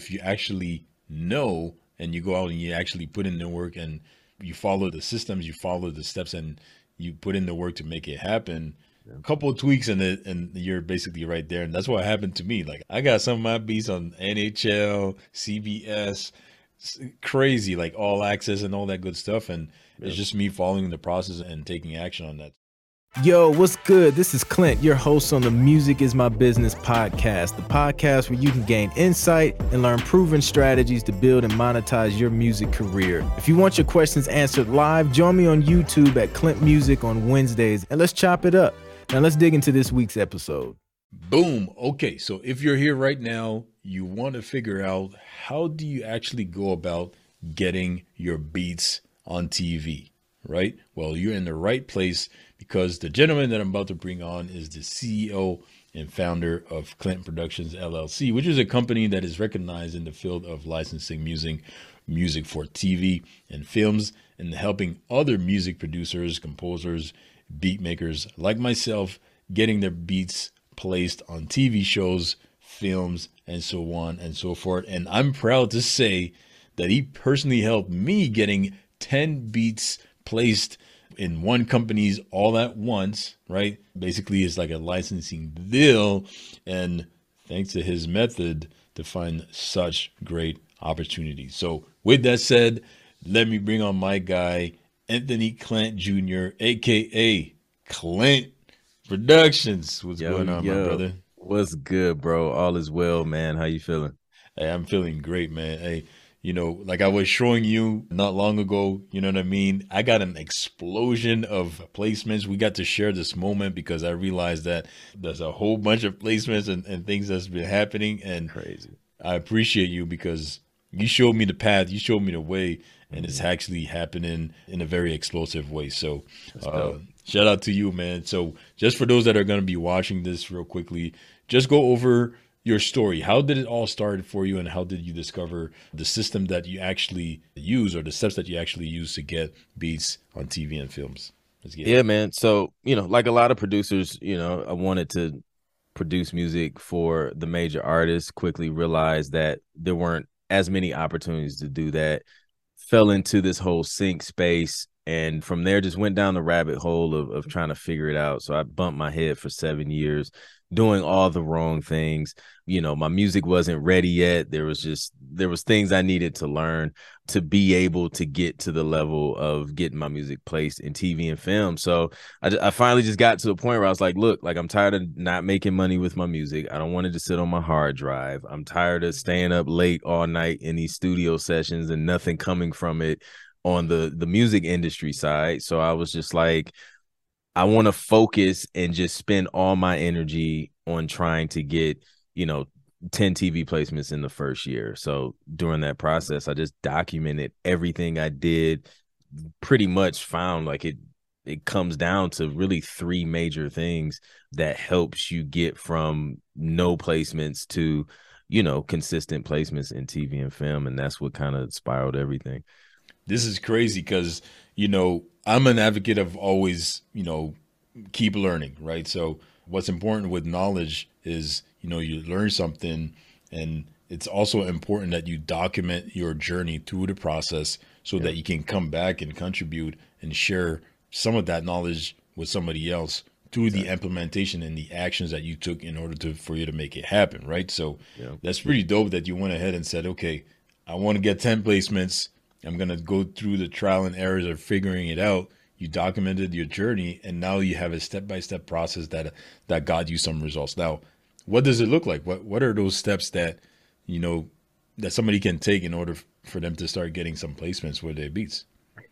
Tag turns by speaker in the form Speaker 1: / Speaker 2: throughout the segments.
Speaker 1: if you actually know and you go out and you actually put in the work and you follow the systems, you follow the steps, and you put in the work to make it happen. Yeah. A couple of tweaks and it, and you're basically right there, and that's what happened to me. Like I got some of my beats on NHL, CBS, crazy, like all access and all that good stuff, and yeah. it's just me following the process and taking action on that.
Speaker 2: Yo, what's good? This is Clint, your host on the Music is My Business podcast, the podcast where you can gain insight and learn proven strategies to build and monetize your music career. If you want your questions answered live, join me on YouTube at Clint Music on Wednesdays and let's chop it up. Now, let's dig into this week's episode.
Speaker 1: Boom. Okay, so if you're here right now, you want to figure out how do you actually go about getting your beats on TV, right? Well, you're in the right place because the gentleman that I'm about to bring on is the CEO and founder of Clint Productions LLC, which is a company that is recognized in the field of licensing music, music for TV and films, and helping other music producers, composers, beat makers like myself getting their beats placed on TV shows, films, and so on and so forth. And I'm proud to say that he personally helped me getting 10 beats placed in one company's all at once, right? Basically, it's like a licensing deal. And thanks to his method to find such great opportunities. So, with that said, let me bring on my guy, Anthony Clint Jr., aka Clint Productions. What's yo, going on, yo. my brother?
Speaker 2: What's good, bro? All is well, man. How you feeling?
Speaker 1: Hey, I'm feeling great, man. Hey, you know, like I was showing you not long ago, you know what I mean? I got an explosion of placements. We got to share this moment because I realized that there's a whole bunch of placements and, and things that's been happening. And
Speaker 2: crazy.
Speaker 1: I appreciate you because you showed me the path, you showed me the way, and it's mm-hmm. actually happening in a very explosive way. So, uh, shout out to you, man. So, just for those that are going to be watching this real quickly, just go over your story. How did it all start for you, and how did you discover the system that you actually use, or the steps that you actually use to get beats on TV and films?
Speaker 2: Yeah, man. So you know, like a lot of producers, you know, I wanted to produce music for the major artists. Quickly realized that there weren't as many opportunities to do that. Fell into this whole sync space and from there just went down the rabbit hole of, of trying to figure it out. So i bumped my head for seven years doing all the wrong things. You know my music wasn't ready yet. There was just there was things i needed to learn to be able to get to the level of getting my music placed in tv and film. So I, I finally just got to the point where i was like look like i'm tired of not making money with my music. I don't want it to sit on my hard drive. I'm tired of staying up late all night in these studio sessions and nothing coming from it on the the music industry side. So I was just like, I want to focus and just spend all my energy on trying to get, you know, 10 TV placements in the first year. So during that process, I just documented everything I did, pretty much found like it it comes down to really three major things that helps you get from no placements to, you know, consistent placements in TV and film. And that's what kind of spiraled everything
Speaker 1: this is crazy because you know I'm an advocate of always you know keep learning, right? So what's important with knowledge is you know you learn something and it's also important that you document your journey through the process so yeah. that you can come back and contribute and share some of that knowledge with somebody else through exactly. the implementation and the actions that you took in order to for you to make it happen right so yeah. that's pretty dope that you went ahead and said okay i want to get 10 placements I'm going to go through the trial and errors of figuring it out. You documented your journey and now you have a step-by-step process that that got you some results. Now, what does it look like? What what are those steps that you know that somebody can take in order for them to start getting some placements with their beats?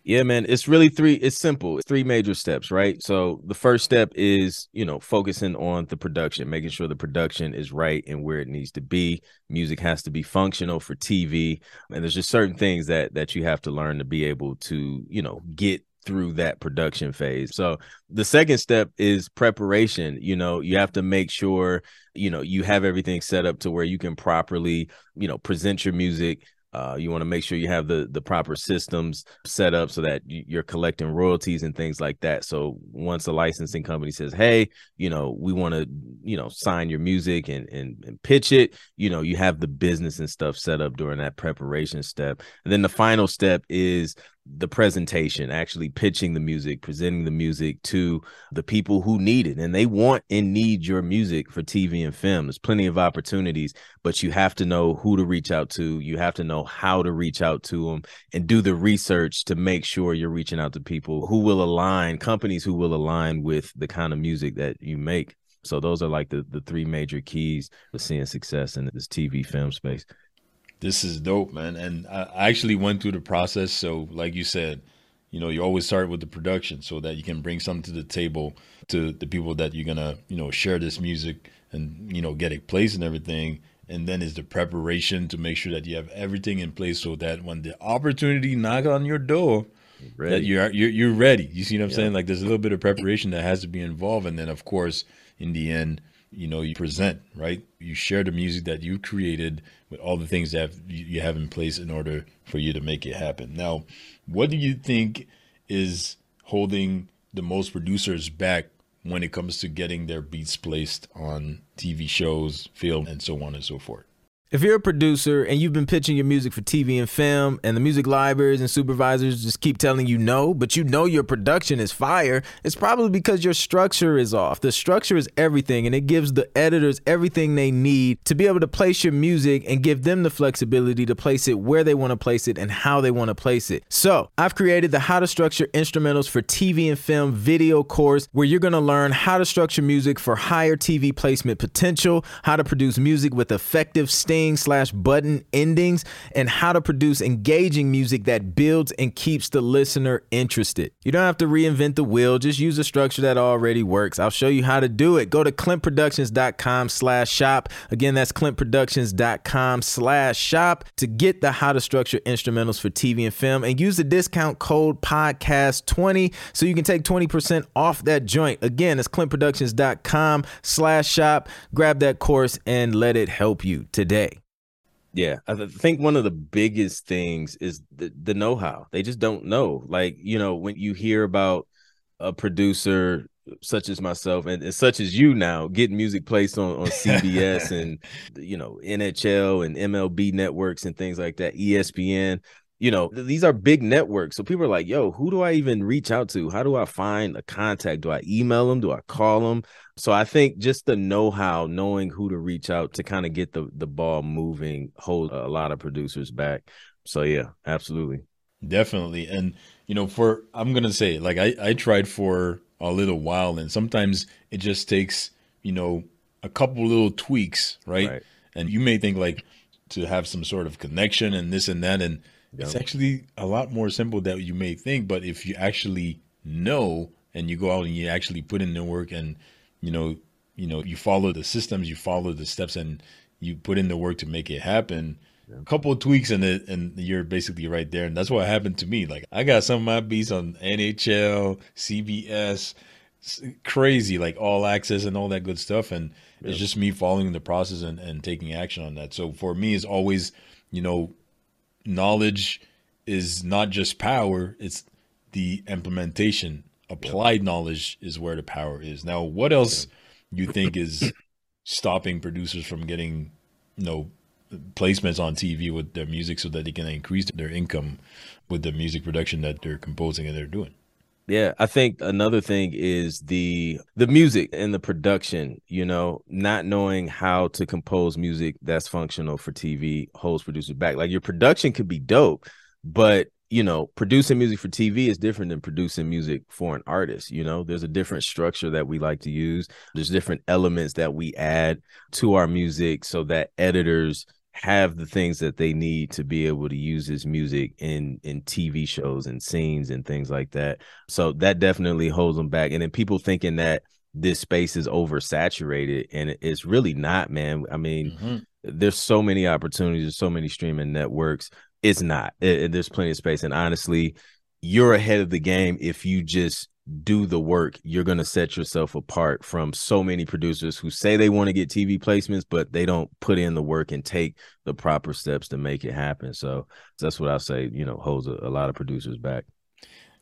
Speaker 2: Yeah, man, it's really three. It's simple. It's three major steps, right? So the first step is, you know, focusing on the production, making sure the production is right and where it needs to be. Music has to be functional for TV, and there's just certain things that that you have to learn to be able to, you know, get through that production phase. So the second step is preparation. You know, you have to make sure, you know, you have everything set up to where you can properly, you know, present your music Uh, you want to make sure you have the the proper systems set up so that you're collecting royalties and things like that. So once a licensing company says, "Hey, you know, we want to, you know, sign your music and, and and pitch it," you know, you have the business and stuff set up during that preparation step. And then the final step is the presentation, actually pitching the music, presenting the music to the people who need it. And they want and need your music for TV and film. There's plenty of opportunities, but you have to know who to reach out to. You have to know how to reach out to them and do the research to make sure you're reaching out to people who will align, companies who will align with the kind of music that you make. So those are like the, the three major keys to seeing success in this TV film space.
Speaker 1: This is dope, man. And I actually went through the process. So, like you said, you know, you always start with the production so that you can bring something to the table to the people that you're gonna, you know, share this music and you know get it placed and everything. And then is the preparation to make sure that you have everything in place so that when the opportunity knocks on your door, ready. that you're, you're you're ready. You see what I'm yeah. saying? Like there's a little bit of preparation that has to be involved, and then of course, in the end, you know you present right? You share the music that you created with all the things that you have in place in order for you to make it happen. Now what do you think is holding the most producers back when it comes to getting their beats placed on tv shows film and so on and so forth
Speaker 3: if you're a producer and you've been pitching your music for TV and film, and the music libraries and supervisors just keep telling you no, but you know your production is fire, it's probably because your structure is off. The structure is everything, and it gives the editors everything they need to be able to place your music and give them the flexibility to place it where they want to place it and how they want to place it. So, I've created the How to Structure Instrumentals for TV and Film video course where you're going to learn how to structure music for higher TV placement potential, how to produce music with effective slash button endings, and how to produce engaging music that builds and keeps the listener interested. You don't have to reinvent the wheel, just use a structure that already works. I'll show you how to do it. Go to clintproductions.com slash shop. Again, that's clintproductions.com slash shop to get the how to structure instrumentals for TV and film and use the discount code podcast20 so you can take 20% off that joint. Again, it's clintproductions.com slash shop. Grab that course and let it help you today.
Speaker 2: Yeah, I think one of the biggest things is the, the know how. They just don't know. Like, you know, when you hear about a producer such as myself and, and such as you now getting music placed on, on CBS and, you know, NHL and MLB networks and things like that, ESPN, you know, these are big networks. So people are like, yo, who do I even reach out to? How do I find a contact? Do I email them? Do I call them? So I think just the know-how, knowing who to reach out to kind of get the the ball moving, hold a lot of producers back. So yeah, absolutely.
Speaker 1: Definitely. And you know, for I'm gonna say, like I, I tried for a little while and sometimes it just takes, you know, a couple little tweaks, right? right. And you may think like to have some sort of connection and this and that and yep. it's actually a lot more simple than you may think. But if you actually know and you go out and you actually put in the work and you know, you know, you follow the systems, you follow the steps, and you put in the work to make it happen. Yeah. A couple of tweaks and it, and you're basically right there. And that's what happened to me. Like I got some of my beats on NHL, CBS, crazy, like all access and all that good stuff. And yeah. it's just me following the process and, and taking action on that. So for me, it's always, you know, knowledge is not just power, it's the implementation applied knowledge is where the power is. Now, what else you think is stopping producers from getting, you know, placements on TV with their music so that they can increase their income with the music production that they're composing and they're doing?
Speaker 2: Yeah, I think another thing is the the music and the production, you know, not knowing how to compose music that's functional for TV holds producers back. Like your production could be dope, but you know, producing music for TV is different than producing music for an artist. You know, there's a different structure that we like to use. There's different elements that we add to our music so that editors have the things that they need to be able to use this music in in TV shows and scenes and things like that. So that definitely holds them back. And then people thinking that this space is oversaturated and it's really not, man. I mean, mm-hmm. there's so many opportunities, there's so many streaming networks it's not. It, it, there's plenty of space, and honestly, you're ahead of the game if you just do the work, you're going to set yourself apart from so many producers who say they want to get TV placements, but they don't put in the work and take the proper steps to make it happen. So that's what I say, you know, holds a, a lot of producers back.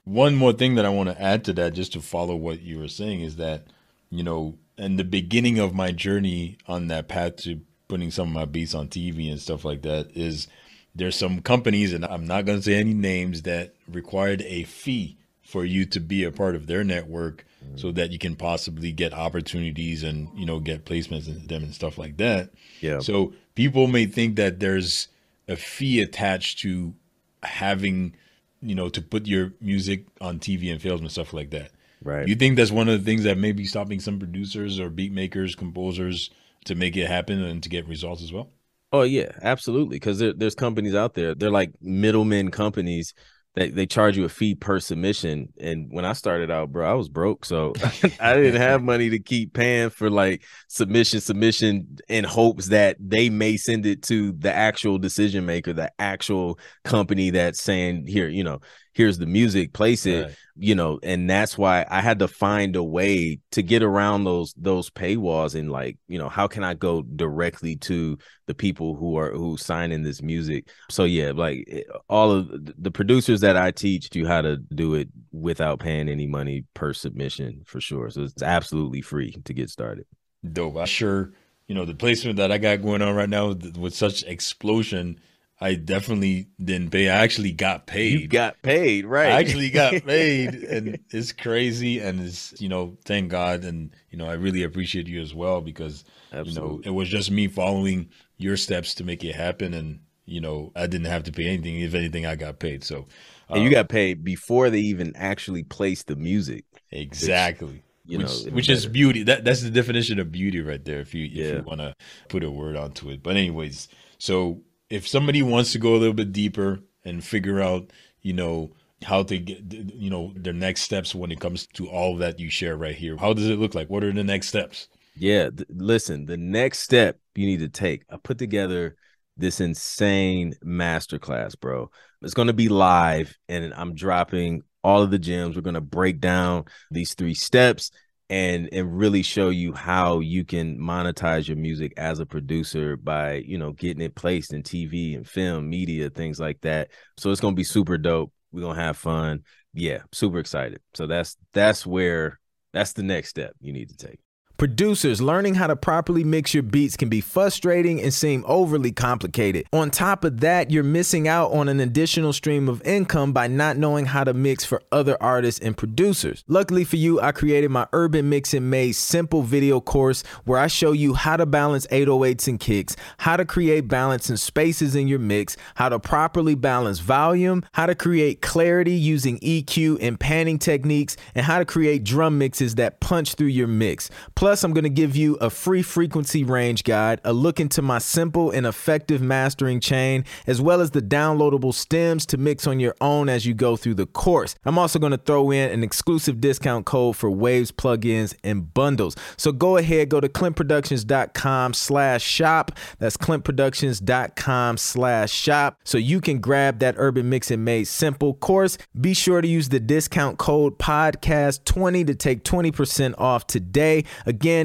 Speaker 1: One more thing that I want to add to that, just to follow what you were saying, is that, you know, in the beginning of my journey on that path to putting some of my beats on TV and stuff like that, is there's some companies, and I'm not going to say any names, that required a fee for you to be a part of their network so that you can possibly get opportunities and you know get placements in them and stuff like that.
Speaker 2: Yeah.
Speaker 1: So people may think that there's a fee attached to having you know to put your music on TV and films and stuff like that.
Speaker 2: Right.
Speaker 1: You think that's one of the things that may be stopping some producers or beat makers, composers to make it happen and to get results as well?
Speaker 2: Oh yeah, absolutely. Because there, there's companies out there. They're like middlemen companies they, they charge you a fee per submission. And when I started out, bro, I was broke. So I didn't have money to keep paying for like submission, submission in hopes that they may send it to the actual decision maker, the actual company that's saying, here, you know, here's the music, place it, right. you know, and that's why I had to find a way to get around those those paywalls and like, you know, how can I go directly to the people who are who sign in this music? So yeah, like eh, all of the producers that I teach you how to do it without paying any money per submission for sure. So it's absolutely free to get started.
Speaker 1: Dope. I'm sure, you know, the placement that I got going on right now with such explosion I definitely didn't pay. I actually got paid.
Speaker 2: You got paid, right?
Speaker 1: I actually got paid, and it's crazy. And it's you know, thank God, and you know, I really appreciate you as well because Absolutely. you know it was just me following your steps to make it happen, and you know, I didn't have to pay anything. If anything, I got paid. So,
Speaker 2: and you um, got paid before they even actually placed the music.
Speaker 1: Exactly. Which, you which, know, which is beauty. That that's the definition of beauty right there. If you if yeah. you want to put a word onto it. But anyways, so if somebody wants to go a little bit deeper and figure out, you know, how to get, you know, their next steps when it comes to all that you share right here, how does it look like? What are the next steps?
Speaker 2: Yeah, th- listen, the next step you need to take, I put together this insane masterclass, bro. It's going to be live and I'm dropping all of the gems. We're going to break down these three steps and and really show you how you can monetize your music as a producer by you know getting it placed in TV and film media things like that. So it's to be super dope. We're to have fun. Yeah super excited. So that's that's where that's the next step you need to take
Speaker 3: Producers, learning how to properly mix your beats can be frustrating and seem overly complicated. On top of that, you're missing out on an additional stream of income by not knowing how to mix for other artists and producers. Luckily for you, I created my Urban Mix and Maze simple video course where I show you how to balance 808s and kicks, how to create balance and spaces in your mix, how to properly balance volume, how to create clarity using EQ and panning techniques, and how to create drum mixes that punch through your mix. Plus, Plus, I'm going to give you a free frequency range guide, a look into my simple and effective mastering chain, as well as the downloadable stems to mix on your own as you go through the course. I'm also going to throw in an exclusive discount code for Waves plugins and bundles. So go ahead, go to clintproductions.com slash shop. That's clintproductions.com slash shop. So you can grab that Urban Mix and Maze Simple course. Be sure to use the discount code podcast20 to take 20% off today.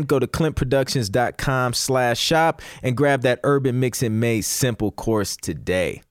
Speaker 3: Go to clintproductions.com slash shop and grab that Urban Mix and Maze Simple course today.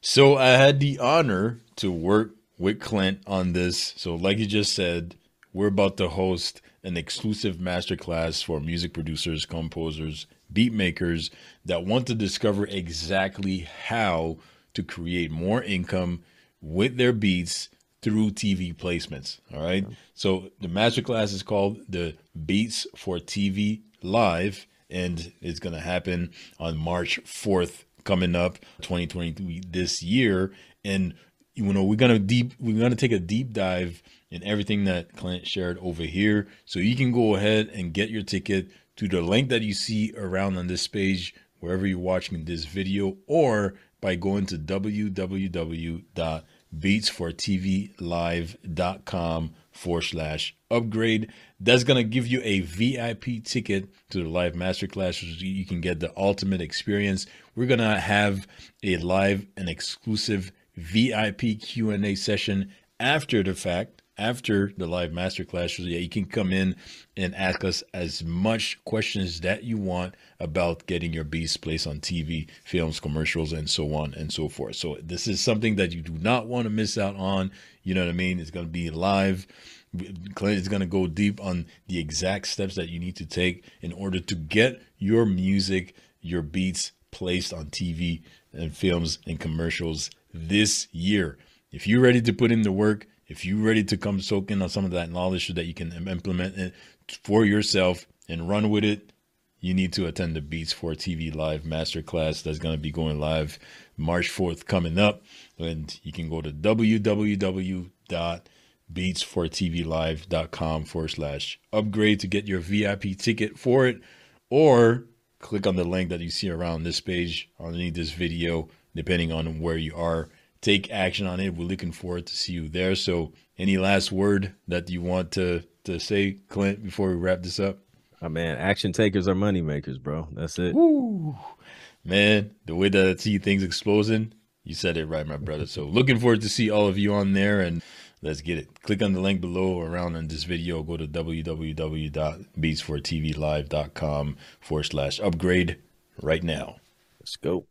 Speaker 1: So I had the honor to work with Clint on this. So like you just said, we're about to host an exclusive masterclass for music producers, composers, beat makers that want to discover exactly how to create more income with their beats through TV placements. All right. So the masterclass is called the Beats for TV Live, and it's going to happen on March 4th, coming up 2023 this year. And you know we're gonna deep we're gonna take a deep dive in everything that Clint shared over here. So you can go ahead and get your ticket to the link that you see around on this page wherever you're watching this video, or by going to www beatsfortvlive.com forward slash upgrade. That's going to give you a VIP ticket to the live masterclass. You can get the ultimate experience. We're going to have a live and exclusive VIP Q&A session after the fact after the live masterclass so yeah, you can come in and ask us as much questions that you want about getting your beats placed on TV, films, commercials, and so on and so forth. So this is something that you do not want to miss out on. You know what I mean? It's going to be live. Clint is going to go deep on the exact steps that you need to take in order to get your music, your beats placed on TV and films and commercials this year. If you're ready to put in the work, if you're ready to come soak in on some of that knowledge so that you can implement it for yourself and run with it, you need to attend the Beats for TV Live Masterclass that's going to be going live March 4th coming up. And you can go to www.beatsfortvlive.com forward slash upgrade to get your VIP ticket for it. Or click on the link that you see around this page underneath this video, depending on where you are. Take action on it. We're looking forward to see you there. So, any last word that you want to to say, Clint, before we wrap this up?
Speaker 2: Oh man, action takers are money makers, bro. That's it.
Speaker 1: Woo. Man, the way that I see things exploding, you said it right, my brother. So looking forward to see all of you on there and let's get it. Click on the link below around on this video. Go to www.beatsfortvlive.com forward slash upgrade right now.
Speaker 2: Let's go.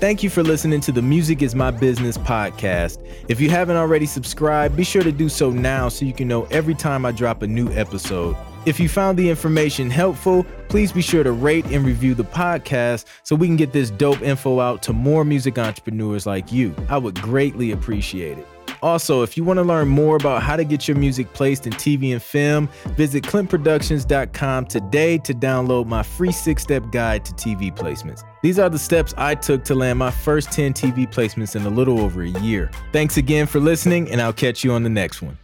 Speaker 3: Thank you for listening to the Music is My Business podcast. If you haven't already subscribed, be sure to do so now so you can know every time I drop a new episode. If you found the information helpful, please be sure to rate and review the podcast so we can get this dope info out to more music entrepreneurs like you. I would greatly appreciate it. Also, if you want to learn more about how to get your music placed in TV and film, visit clintproductions.com today to download my free six step guide to TV placements. These are the steps I took to land my first 10 TV placements in a little over a year. Thanks again for listening, and I'll catch you on the next one.